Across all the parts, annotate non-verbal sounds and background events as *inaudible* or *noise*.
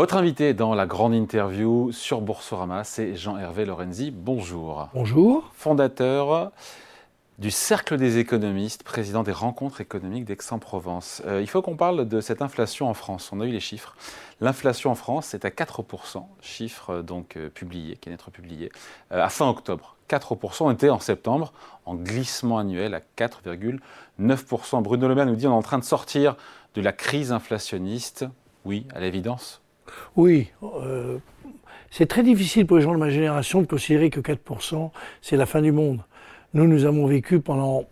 Votre invité dans la grande interview sur Boursorama, c'est Jean-Hervé Lorenzi. Bonjour. Bonjour. Fondateur du Cercle des économistes, président des rencontres économiques d'Aix-en-Provence. Euh, il faut qu'on parle de cette inflation en France. On a eu les chiffres. L'inflation en France est à 4%, chiffre euh, donc euh, publié, qui vient d'être publié, à fin octobre. 4%, on était en septembre en glissement annuel à 4,9%. Bruno Le Maire nous dit on est en train de sortir de la crise inflationniste. Oui, à l'évidence. Oui. c'est très difficile pour les gens de ma génération de considérer que 4%, c'est la fin du monde. Nous, nous avons vécu pendant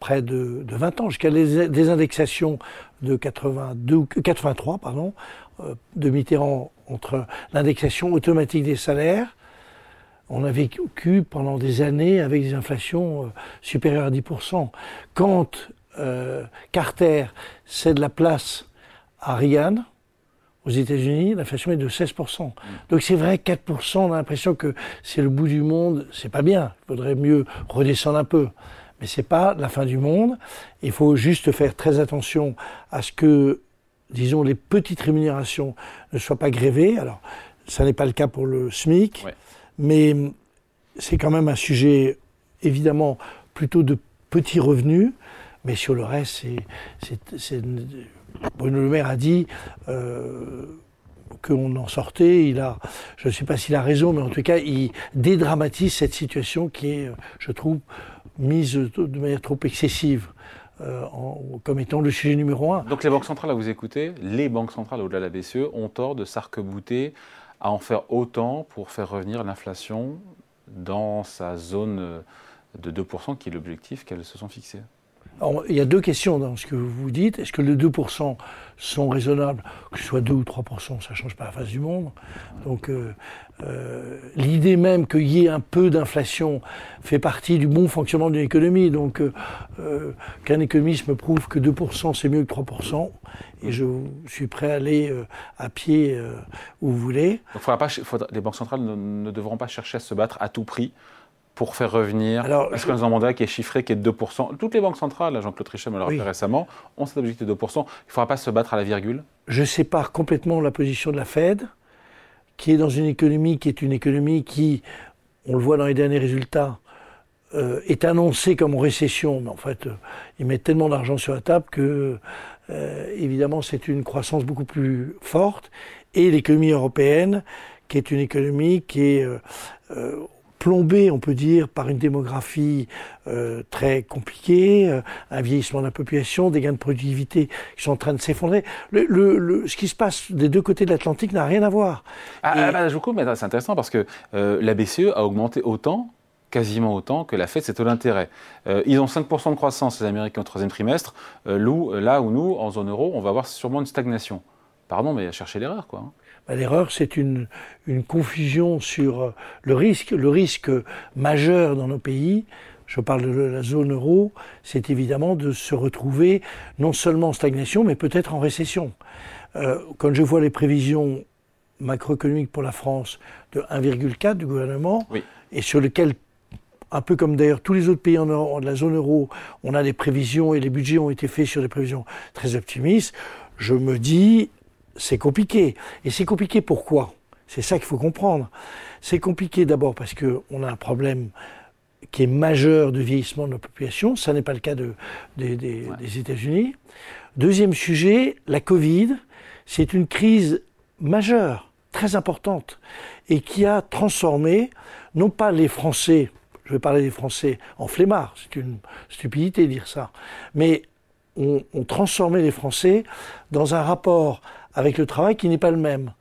près de, 20 ans, jusqu'à des indexations de 82, 83 pardon, euh, de Mitterrand entre l'indexation automatique des salaires. On a vécu pendant des années avec des inflations euh, supérieures à 10%. Quand euh, Carter cède la place à Reagan, aux États-Unis, l'inflation est de 16%. Donc c'est vrai, 4%, on a l'impression que c'est le bout du monde. C'est pas bien. Il faudrait mieux redescendre un peu. Mais c'est pas la fin du monde. Il faut juste faire très attention à ce que, disons, les petites rémunérations ne soient pas grévées. Alors, ça n'est pas le cas pour le SMIC, mais c'est quand même un sujet, évidemment, plutôt de petits revenus. Mais sur le reste, c'est Bruno Le Maire a dit euh, qu'on en sortait. Il a, je ne sais pas s'il a raison, mais en tout cas, il dédramatise cette situation qui est, je trouve, mise de manière trop excessive. Euh, comme étant le sujet numéro un. Donc les banques centrales, à vous écouter, les banques centrales au-delà de la BCE ont tort de s'arc-bouter à en faire autant pour faire revenir l'inflation dans sa zone de 2% qui est l'objectif qu'elles se sont fixés il y a deux questions dans ce que vous dites. Est-ce que les 2% sont raisonnables? Que ce soit 2 ou 3%, ça ne change pas la face du monde. Donc euh, euh, l'idée même qu'il y ait un peu d'inflation fait partie du bon fonctionnement d'une économie. Donc euh, qu'un économiste me prouve que 2% c'est mieux que 3%, et je suis prêt à aller à pied où vous voulez. les banques centrales ne devront pas chercher à se battre à tout prix pour faire revenir. Alors, Est-ce qu'on a un mandat qui est chiffré, qui est de 2% Toutes les banques centrales, Jean-Claude Trichet me l'a rappelé récemment, ont cet objectif de 2%. Il ne faudra pas se battre à la virgule. Je sépare complètement la position de la Fed, qui est dans une économie qui est une économie qui, on le voit dans les derniers résultats, euh, est annoncée comme en récession, mais en fait, euh, ils mettent tellement d'argent sur la table que, euh, évidemment, c'est une croissance beaucoup plus forte. Et l'économie européenne, qui est une économie qui est plombé, on peut dire, par une démographie euh, très compliquée, euh, un vieillissement de la population, des gains de productivité qui sont en train de s'effondrer. Le, ce qui se passe des deux côtés de l'Atlantique n'a rien à voir. Ah, ah bah, je mais c'est intéressant parce que euh, la BCE a augmenté autant quasiment autant que la Fed, c'est taux d'intérêt. ils ont 5% de croissance, les Américains, au troisième trimestre, là où nous, en zone euro, on va avoir sûrement une stagnation. Pardon, mais chercher l'erreur, quoi. Hein. Bah, l'erreur, c'est une, confusion sur euh, le risque. Le risque majeur dans nos pays, je parle de la zone euro, c'est évidemment de se retrouver non seulement en stagnation, mais peut-être en récession. Euh, quand je vois les prévisions macroéconomiques pour la France de 1,4 du gouvernement, et sur lequel un peu comme d'ailleurs tous les autres pays en, de la zone euro, on a des prévisions et les budgets ont été faits sur des prévisions très optimistes, je me dis, c'est compliqué. Et c'est compliqué pourquoi? C'est ça qu'il faut comprendre. C'est compliqué d'abord parce qu'on a un problème qui est majeur de vieillissement de la population. Ça n'est pas le cas de, des États-Unis. Deuxième sujet, la Covid. C'est une crise majeure, très importante, et qui a transformé, non pas les Français, je vais parler des Français en flemmards, c'est une stupidité de dire ça, mais on, on transformé les Français dans un rapport avec le travail qui n'est pas le même.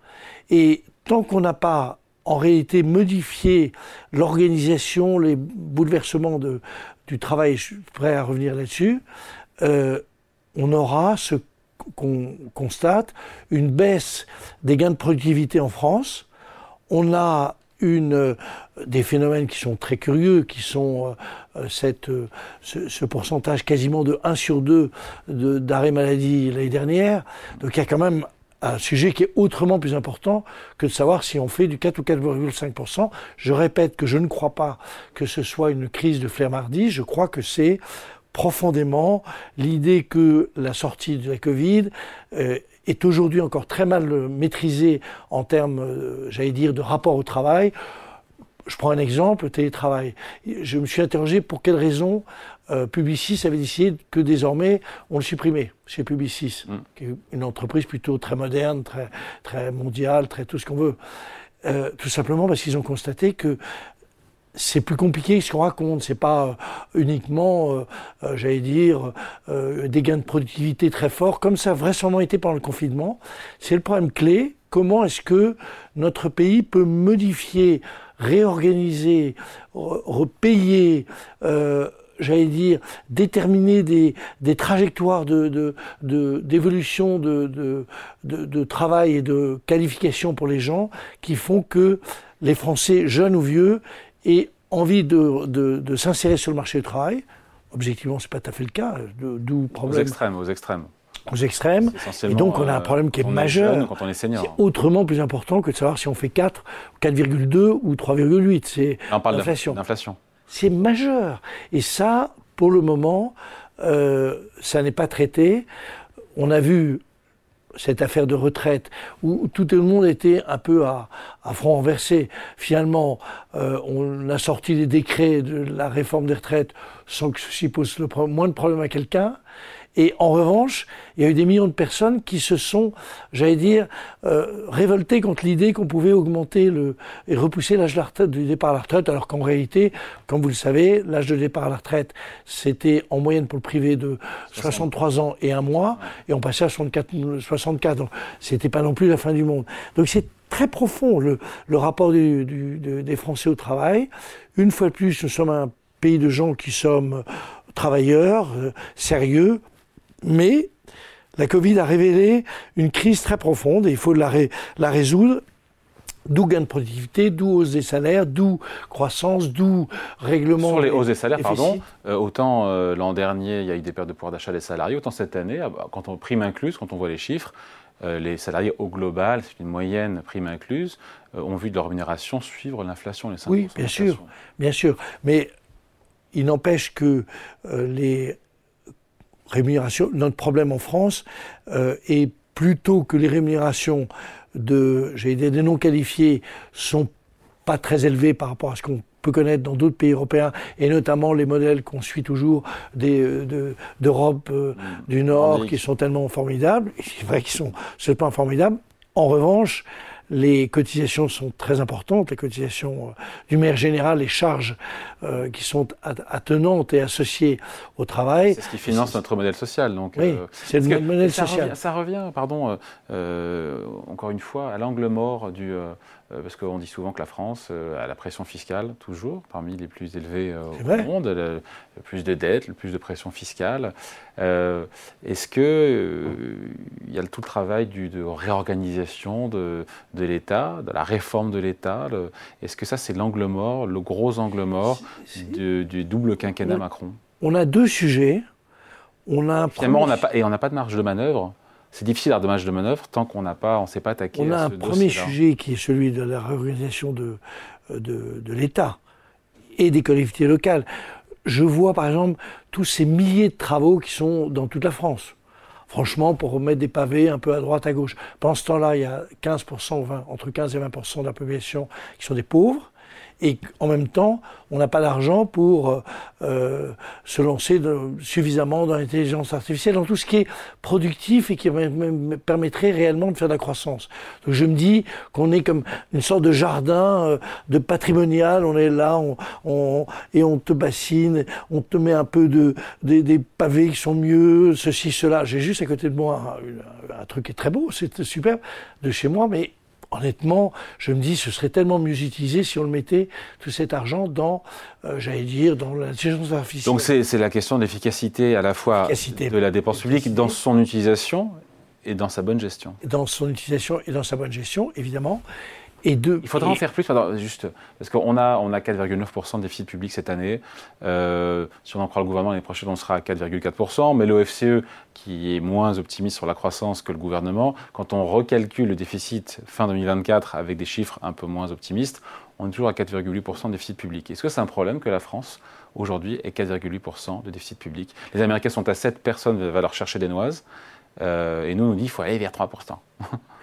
Et tant qu'on n'a pas en réalité modifié l'organisation, les bouleversements du travail, je suis prêt à revenir là-dessus, euh, on aura ce qu'on constate, une baisse des gains de productivité en France. On a une, des phénomènes qui sont très curieux, qui sont euh, cette, ce, ce, pourcentage quasiment de 1 sur 2 d'arrêt maladie l'année dernière. Donc il y a quand même un sujet qui est autrement plus important que de savoir si on fait du 4 ou 4,5%. Je répète que je ne crois pas que ce soit une crise de flemmardise, je crois que c'est profondément l'idée que la sortie de la Covid euh, est aujourd'hui encore très mal maîtrisée en termes, euh, j'allais dire, de rapport au travail. Je prends un exemple, le télétravail. Je me suis interrogé pour quelle raison euh, Publicis avait décidé que désormais on le supprimait chez Publicis, mm. qui est une entreprise plutôt très moderne, très, très mondiale, très tout ce qu'on veut. Euh, tout simplement parce qu'ils ont constaté que c'est plus compliqué que ce qu'on raconte. C'est pas euh, uniquement, euh, euh, j'allais dire, des gains de productivité très forts, comme ça a vraisemblablement été pendant le confinement. C'est le problème clé. Comment est-ce que notre pays peut modifier, réorganiser, repayer, j'allais dire, déterminer des, des trajectoires d'évolution de, de, de, de, travail et de qualification pour les gens qui font que les Français, jeunes ou vieux, aient envie de, de, s'insérer sur le marché du travail. Objectivement, ce n'est pas tout à fait le cas. D'où problème. Aux extrêmes, aux extrêmes. Aux extrêmes. Et donc, on a un problème qui est majeur. quand on est senior. C'est autrement plus important que de savoir si on fait 4, 4,2 ou 3,8. C'est l'inflation. C'est majeur. Et ça, pour le moment, euh, ça n'est pas traité. On a vu cette affaire de retraite où tout le monde était un peu à, front renversé. Finalement, euh, on a sorti les décrets de la réforme des retraites sans que ceci pose le moins de problèmes à quelqu'un. Et en revanche, il y a eu des millions de personnes qui se sont, j'allais dire, euh, révoltées contre l'idée qu'on pouvait augmenter le, et repousser l'âge du départ à la retraite, alors qu'en réalité, comme vous le savez, l'âge de départ à la retraite, c'était en moyenne pour le privé de 63 ans et un mois, et on passait à 64, 64 donc c'était pas non plus la fin du monde. Donc c'est très profond le, le rapport du, du, des Français au travail. Une fois de plus, nous sommes un pays de gens qui sommes travailleurs, euh, sérieux, mais la Covid a révélé une crise très profonde et il faut la, la résoudre. D'où gain de productivité, d'où hausse des salaires, d'où croissance, d'où règlement. Sur les hausses des salaires, pardon, euh, autant euh, l'an dernier, il y a eu des pertes de pouvoir d'achat des salariés, autant cette année, ah bah, quand on prime incluse, quand on voit les chiffres, euh, les salariés au global, c'est une moyenne prime incluse, ont vu de leur rémunération suivre l'inflation, les Oui, bien sûr, bien sûr. Mais il n'empêche que les rémunération. Notre problème en France euh, est plutôt que les rémunérations de, j'ai des non qualifiés sont pas très élevées par rapport à ce qu'on peut connaître dans d'autres pays européens, et notamment les modèles qu'on suit toujours d'Europe euh, mmh. du Nord, qui sont tellement formidables. C'est vrai qu'ils sont ce point formidables. En revanche, les cotisations sont très importantes, les cotisations euh, du maire général, les charges euh, qui sont attenantes et associées au travail. C'est ce qui finance notre modèle social. Donc, oui, euh, c'est le modèle social. ça revient, pardon, encore une fois, à l'angle mort du parce qu'on dit souvent que la France euh, a la pression fiscale, toujours, parmi les plus élevées euh, au monde, le, plus de dettes, le plus de pression fiscale. Est-ce qu'il y a tout le travail de réorganisation de, l'État, de la réforme de l'État Est-ce que ça, c'est l'angle mort, le gros angle mort du, double quinquennat Macron? On a deux sujets. On a Finalement, on n'a pas, et on n'a pas de marge de manœuvre c'est difficile à dommage de manœuvre tant qu'on n'a pas, on s'est pas attaqué. On a un premier sujet qui est celui de la réorganisation de, de, de l'État et des collectivités locales. Je vois par exemple tous ces milliers de travaux qui sont dans toute la France. Franchement, pour remettre des pavés un peu à droite, à gauche. Pendant ce temps-là, il y a 15%, 20, entre 15 et 20% de la population qui sont des pauvres et en même temps, on n'a pas d'argent pour euh, euh, se lancer suffisamment dans l'intelligence artificielle, dans tout ce qui est productif et qui permettrait réellement de faire de la croissance. Donc je me dis qu'on est comme une sorte de jardin euh, de patrimonial, on est là on, et on te bassine, on te met un peu de, des, pavés qui sont mieux, ceci, cela. J'ai juste à côté de moi un, un truc qui est très beau, c'est superbe, de chez moi, mais honnêtement, je me dis, ce serait tellement mieux utilisé si on le mettait, tout cet argent, dans, euh, j'allais dire, dans l'intelligence artificielle. Donc c'est la question d'efficacité à la fois de la dépense publique dans son utilisation et dans sa bonne gestion. Dans son utilisation et dans sa bonne gestion, évidemment. Il faudra en faire plus, juste, parce qu'on a, on a 4,9% de déficit public cette année. Euh, si on en croit le gouvernement, l'année prochaine, on sera à 4,4%. Mais l'OFCE, qui est moins optimiste sur la croissance que le gouvernement, quand on recalcule le déficit fin 2024 avec des chiffres un peu moins optimistes, on est toujours à 4,8% de déficit public. Est-ce que c'est un problème que la France aujourd'hui et 4,8% de déficit public? Les Américains sont à 7, personne va leur chercher des noises. Euh, et nous, on nous dit qu'il faut aller vers 3%. *laughs*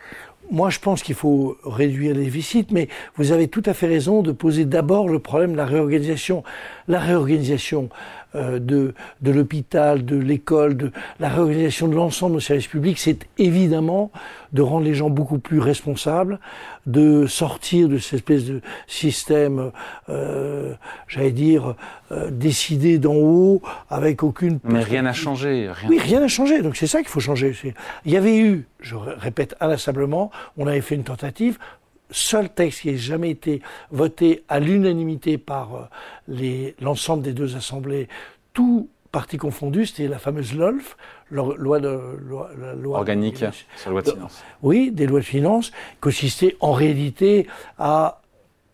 Moi, je pense qu'il faut réduire les déficits, mais vous avez tout à fait raison de poser d'abord le problème de la réorganisation. La réorganisation euh, de, de l'hôpital, de l'école, de la réorganisation de l'ensemble des services publics, c'est évidemment de rendre les gens beaucoup plus responsables, de sortir de cette espèce de système, euh, j'allais dire, euh, décidé d'en haut, avec aucune... Mais rien n'a changé. Rien... Oui, rien n'a changé, donc c'est ça qu'il faut changer. Il y avait eu, je répète inlassablement, on avait fait une tentative, seul texte qui ait jamais été voté à l'unanimité par euh, l'ensemble des deux assemblées, tout parti confondu, c'était la fameuse LOLF, loi de loi, la loi organique sur la loi de finances. Oui, des lois de finances, consistait en réalité à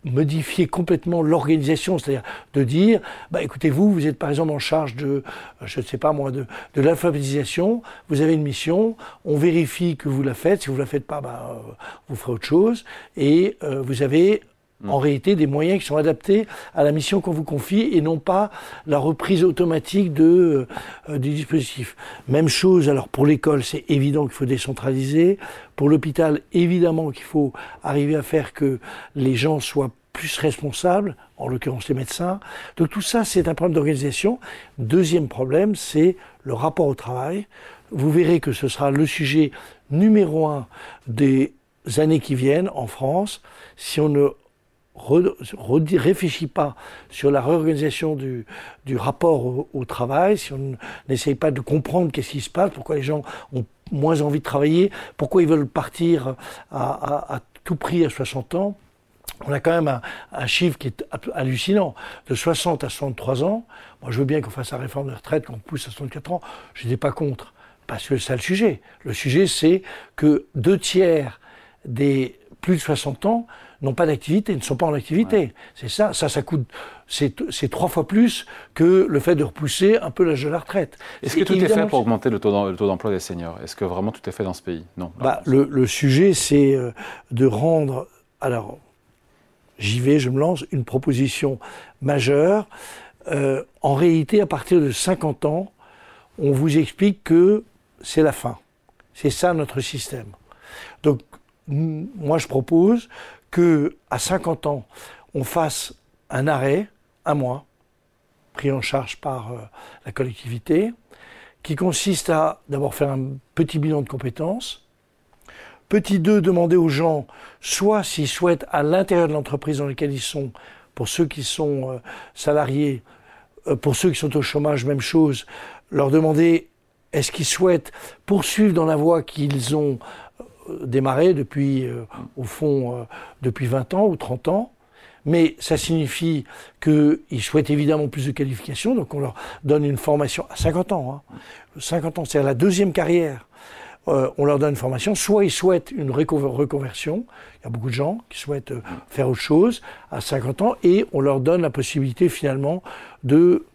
modifier complètement l'organisation, c'est-à-dire de dire, bah, écoutez, vous, vous êtes par exemple en charge de, je ne sais pas moi, de, de l'alphabétisation, vous avez une mission, on vérifie que vous la faites, si vous ne la faites pas, bah, euh, vous ferez autre chose, et euh, vous avez en mm. réalité des moyens qui sont adaptés à la mission qu'on vous confie et non pas la reprise automatique de, euh, du dispositif. Même chose, alors pour l'école, c'est évident qu'il faut décentraliser. Pour l'hôpital, évidemment qu'il faut arriver à faire que les gens soient plus responsables, en l'occurrence les médecins. Donc tout ça, c'est un problème d'organisation. Deuxième problème, c'est le rapport au travail. Vous verrez que ce sera le sujet numéro un des années qui viennent en France. Si on ne réfléchit pas sur la réorganisation du, rapport au, travail, si on n'essaye pas de comprendre qu'est-ce qui se passe, pourquoi les gens ont moins envie de travailler, pourquoi ils veulent partir à, à, tout prix à 60 ans, on a quand même un, un, chiffre qui est hallucinant. De 60 à 63 ans, moi je veux bien qu'on fasse la réforme de retraite, qu'on pousse à 64 ans, je n'étais pas contre. Parce que c'est ça le sujet. Le sujet, c'est que deux tiers des plus de 60 ans n'ont pas d'activité, ne sont pas en activité. C'est ça, ça, ça coûte, c'est trois fois plus que le fait de repousser un peu l'âge de la retraite. Est-ce que tout est fait pour augmenter le taux d'emploi des seniors? Est-ce que vraiment tout est fait dans ce pays? Non. Bah, le, le, sujet, c'est euh, de rendre, alors, j'y vais, je me lance, une proposition majeure. Euh, en réalité, à partir de 50 ans, on vous explique que c'est la fin. C'est ça notre système. Donc, moi, je propose que à 50 ans, on fasse un arrêt, un mois, pris en charge par euh, la collectivité, qui consiste à d'abord faire un petit bilan de compétences. Petit 2, demander aux gens, soit s'ils souhaitent à l'intérieur de l'entreprise dans laquelle ils sont, pour ceux qui sont euh, salariés, euh, pour ceux qui sont au chômage, même chose, leur demander est-ce qu'ils souhaitent poursuivre dans la voie qu'ils ont démarré depuis, euh, au fond, euh, depuis 20 ans ou 30 ans. Mais ça signifie qu'ils souhaitent évidemment plus de qualifications, donc on leur donne une formation à 50 ans. 50 hein. ans, c'est la deuxième carrière. Euh, on leur donne une formation. Soit ils souhaitent une reconversion, il y a beaucoup de gens qui souhaitent faire autre chose à 50 ans, et on leur donne la possibilité finalement de,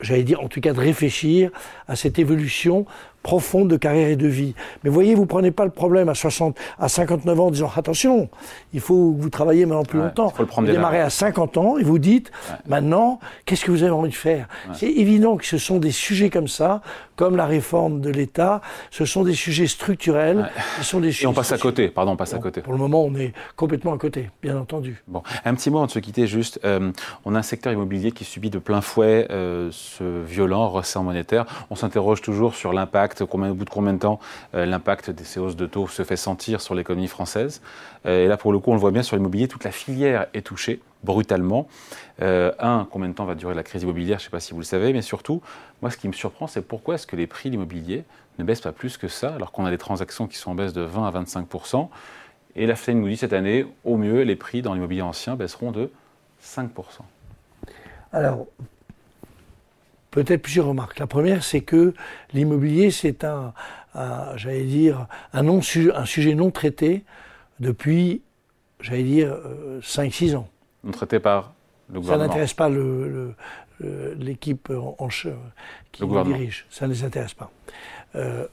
j'allais dire en tout cas de réfléchir à cette évolution profonde de carrière et de vie. Mais voyez, vous prenez pas le problème à 60, à 59 ans en disant attention, il faut que vous travaillez maintenant plus longtemps. Faut le prendre vous démarrez à 50 ans et vous dites maintenant, qu'est-ce que vous avez envie de faire? C'est évident que ce sont des sujets comme ça, comme la réforme de l'État, ce sont des sujets structurels. Ce sont des et on passe à côté, pardon, on passe à côté. Pour le moment, on est complètement à côté, bien entendu. Bon, un petit mot avant de se quitter, juste, euh, on a un secteur immobilier qui subit de plein fouet euh, ce violent resserre monétaire. On s'interroge toujours sur l'impact au bout de combien de temps euh, l'impact de ces hausses de taux se fait sentir sur l'économie française. Euh, et là, pour le coup, on le voit bien sur l'immobilier, toute la filière est touchée brutalement. Euh, un, combien de temps va durer la crise immobilière Je ne sais pas si vous le savez, mais surtout, moi, ce qui me surprend, c'est pourquoi est-ce que les prix de l'immobilier ne baissent pas plus que ça, alors qu'on a des transactions qui sont en baisse de 20 à 25% Et la FED nous dit cette année, au mieux, les prix dans l'immobilier ancien baisseront de 5 alors, peut-être plusieurs remarques. La première, c'est que l'immobilier, c'est un, j'allais dire, un, non, un sujet non traité depuis, j'allais dire, 5-6 euh, ans. Non traité par le gouvernement Ça n'intéresse pas l'équipe en, qui le dirige. Ça ne les intéresse pas. Euh,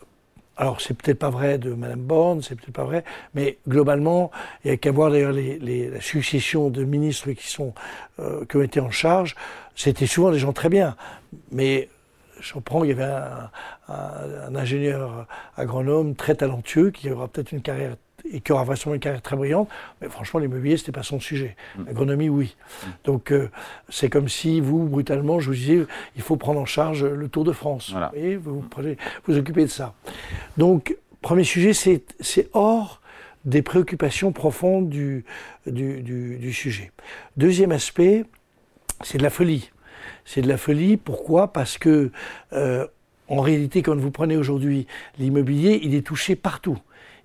alors c'est peut-être pas vrai de Mme Borne, c'est peut-être pas vrai, mais globalement, il n'y a qu'à voir d'ailleurs les, la succession de ministres qui, sont, euh, qui ont été en charge, c'était souvent des gens très bien. Mais je reprends, il y avait un, un, ingénieur agronome très talentueux qui aura peut-être une carrière et qui aura vraisemblablement une carrière très brillante, mais franchement, l'immobilier, ce n'était pas son sujet. Mm. L'agronomie, oui. Mm. Donc, euh, c'est comme si vous, brutalement, je vous disais, il faut prendre en charge le Tour de France. Et vous vous, vous occupez de ça. Donc, premier sujet, c'est hors des préoccupations profondes du, du, du sujet. Deuxième aspect, c'est de la folie. C'est de la folie. Pourquoi? Parce que, euh, en réalité, quand vous prenez aujourd'hui l'immobilier, il est touché partout.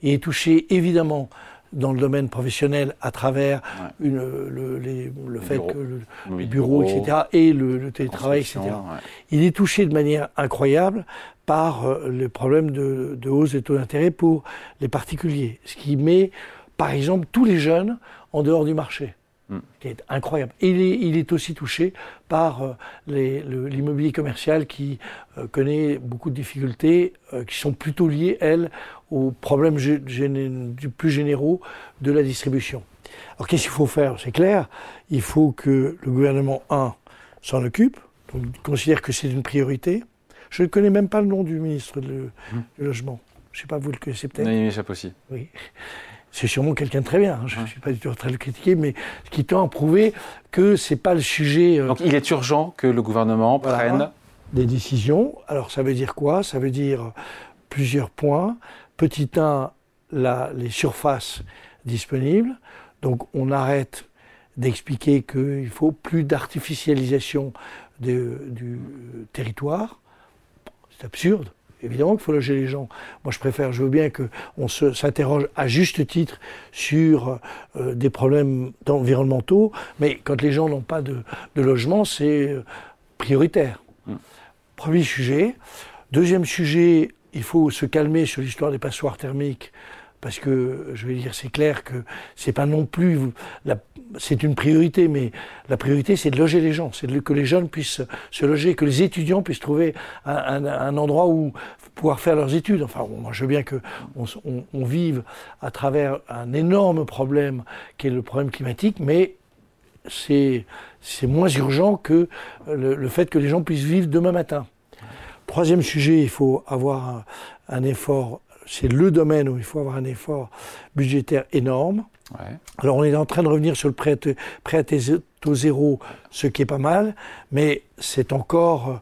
Il est touché évidemment dans le domaine professionnel à travers une, le, le, fait que le, les bureaux, etc., et le, télétravail, etc. Il est touché de manière incroyable par euh, les problèmes de, de hausse des taux d'intérêt pour les particuliers, ce qui met, par exemple, tous les jeunes en dehors du marché. Mm. qui est incroyable. il est, il est aussi touché par euh, l'immobilier commercial qui euh, connaît beaucoup de difficultés, euh, qui sont plutôt liées, elles, aux problèmes plus généraux de la distribution. Alors qu'est-ce qu'il faut faire? C'est clair, il faut que le gouvernement, un, s'en occupe, donc considère que c'est une priorité. Je ne connais même pas le nom du ministre mm. du Logement. Je ne sais pas, vous le connaissez peut-être Oui, aussi. Oui c'est sûrement quelqu'un de très bien. Hein. Je ne suis pas du tout en train de le critiquer, mais ce qui tend à prouver que c'est pas le sujet. Euh, Donc il est urgent que le gouvernement prenne des décisions. Alors ça veut dire quoi? Ça veut dire plusieurs points. Petit 1, les surfaces disponibles. Donc on arrête d'expliquer qu'il faut plus d'artificialisation du territoire. C'est absurde. Évidemment qu'il faut loger les gens. Moi, je préfère, je veux bien qu'on s'interroge à juste titre sur euh, des problèmes environnementaux, mais quand les gens n'ont pas de, logement, c'est euh, prioritaire. Mm. Premier sujet. Deuxième sujet, il faut se calmer sur l'histoire des passoires thermiques parce que je vais dire, c'est clair que c'est pas non plus, c'est une priorité, mais la priorité c'est de loger les gens, c'est que les jeunes puissent se loger, que les étudiants puissent trouver un, endroit où pouvoir faire leurs études. Enfin, moi je veux bien que on, vive à travers un énorme problème qui est le problème climatique, mais c'est moins urgent que le, fait que les gens puissent vivre demain matin. Troisième sujet, il faut avoir un effort c'est le domaine où il faut avoir un effort budgétaire énorme. Alors on est en train de revenir sur le prêt, à taux zéro, ce qui est pas mal, mais c'est encore euh,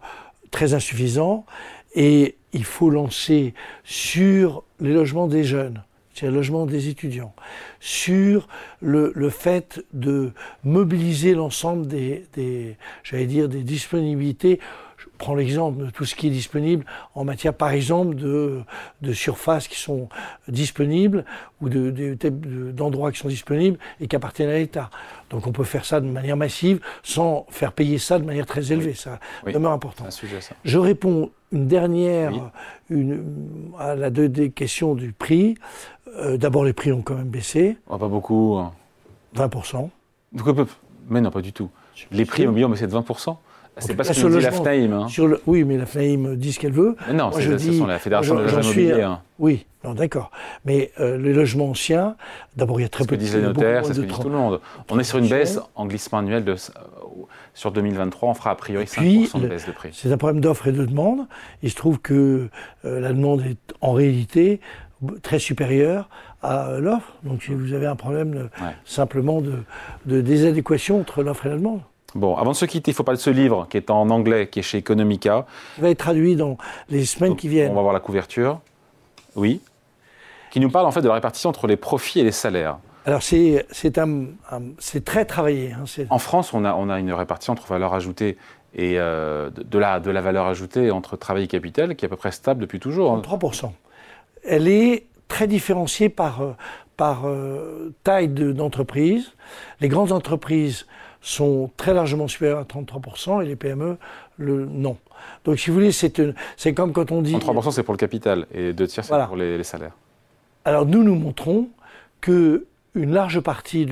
très insuffisant et il faut lancer sur les logements des jeunes, sur les logements des étudiants, sur le, fait de mobiliser l'ensemble des, des j'allais dire, des disponibilités prends l'exemple de tout ce qui est disponible en matière, par exemple, de, de surfaces qui sont disponibles ou d'endroits de, qui sont disponibles et qui appartiennent à l'État. Donc on peut faire ça de manière massive sans faire payer ça de manière très élevée. Ça demeure important. Je réponds une dernière une, à la deux des questions du prix. Euh, d'abord, les prix ont quand même baissé. Oh, pas beaucoup. 20%. Mais non, pas du tout. Les prix immobiliers ont baissé de 20%. C'est pas ce que dit la FNAIM. Hein. Sur le, oui, mais la FNAIM dit ce qu'elle veut. non, c'est la Fédération de l'immobilier. Hein. Oui, non, d'accord. Mais euh, les logements anciens, d'abord, il y a très peu de... Ce que disent les notaires, c'est ce que dit tout le monde. On est sur une baisse en glissement annuel de... Sur 2023, on fera a priori 5% de baisse de prix. C'est un problème d'offre et de demande. Il se trouve que euh, la demande est en réalité très supérieure à l'offre. Donc vous avez un problème simplement de, de désadéquation entre l'offre et la demande. Bon, avant de se quitter, il faut parler de ce livre qui est en anglais, qui est chez Economica. Il va être traduit dans les semaines qui viennent. On va voir la couverture. Oui. Qui nous parle en fait de la répartition entre les profits et les salaires. Alors c'est très travaillé. Hein, en France, on a, on a une répartition entre valeur ajoutée et euh, de, la, de la valeur ajoutée entre travail et capital qui est à peu près stable depuis toujours. 3%. Hein. Elle est très différenciée par, euh, par euh, taille d'entreprise. les grandes entreprises sont très largement supérieurs à 33% et les PME, le non. Donc, si vous voulez, c'est comme quand on dit. 33%, c'est pour le capital et deux tiers, c'est pour les, salaires. Alors, nous, nous montrons que une large partie,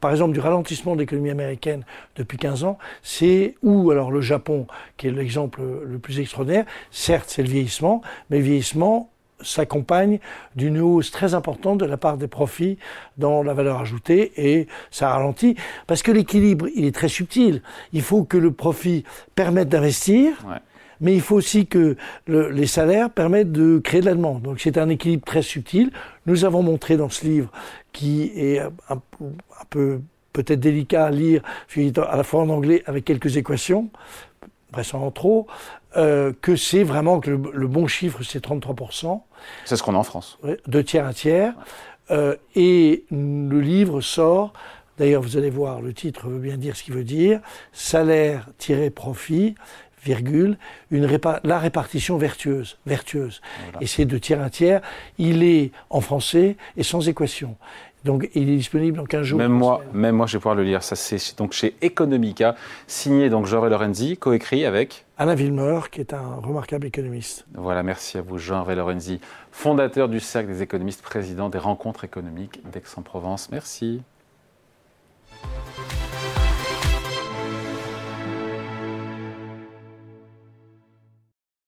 par exemple, du ralentissement de l'économie américaine depuis 15 ans, c'est, ou alors le Japon, qui est l'exemple le plus extraordinaire, certes, c'est le vieillissement, mais le vieillissement s'accompagne d'une hausse très importante de la part des profits dans la valeur ajoutée et ça ralentit parce que l'équilibre il est très subtil. Il faut que le profit permette d'investir. Mais il faut aussi que les salaires permettent de créer de la demande. Donc c'est un équilibre très subtil. Nous avons montré dans ce livre, qui est un, peu peut-être délicat à lire, à la fois en anglais avec quelques équations, vraisemblablement trop, euh, que c'est vraiment que le, bon chiffre, c'est 33%. C'est ce qu'on a en France. Deux tiers, un tiers. Euh, et le livre sort, d'ailleurs vous allez voir, le titre veut bien dire ce qu'il veut dire, salaire-profit, virgule, une la répartition vertueuse. vertueuse. Et c'est deux tiers, un tiers. Il est en français et sans équation. Donc il est disponible en 15 jours. Même moi, même moi, je vais pouvoir le lire. Ça, c'est donc chez Economica, signé donc Jean Lorenzi, coécrit avec Alain Villemeur, qui est un remarquable économiste. Voilà, merci à vous, Jean Lorenzi, fondateur du Cercle des économistes, président des rencontres économiques d'Aix-en-Provence. Merci.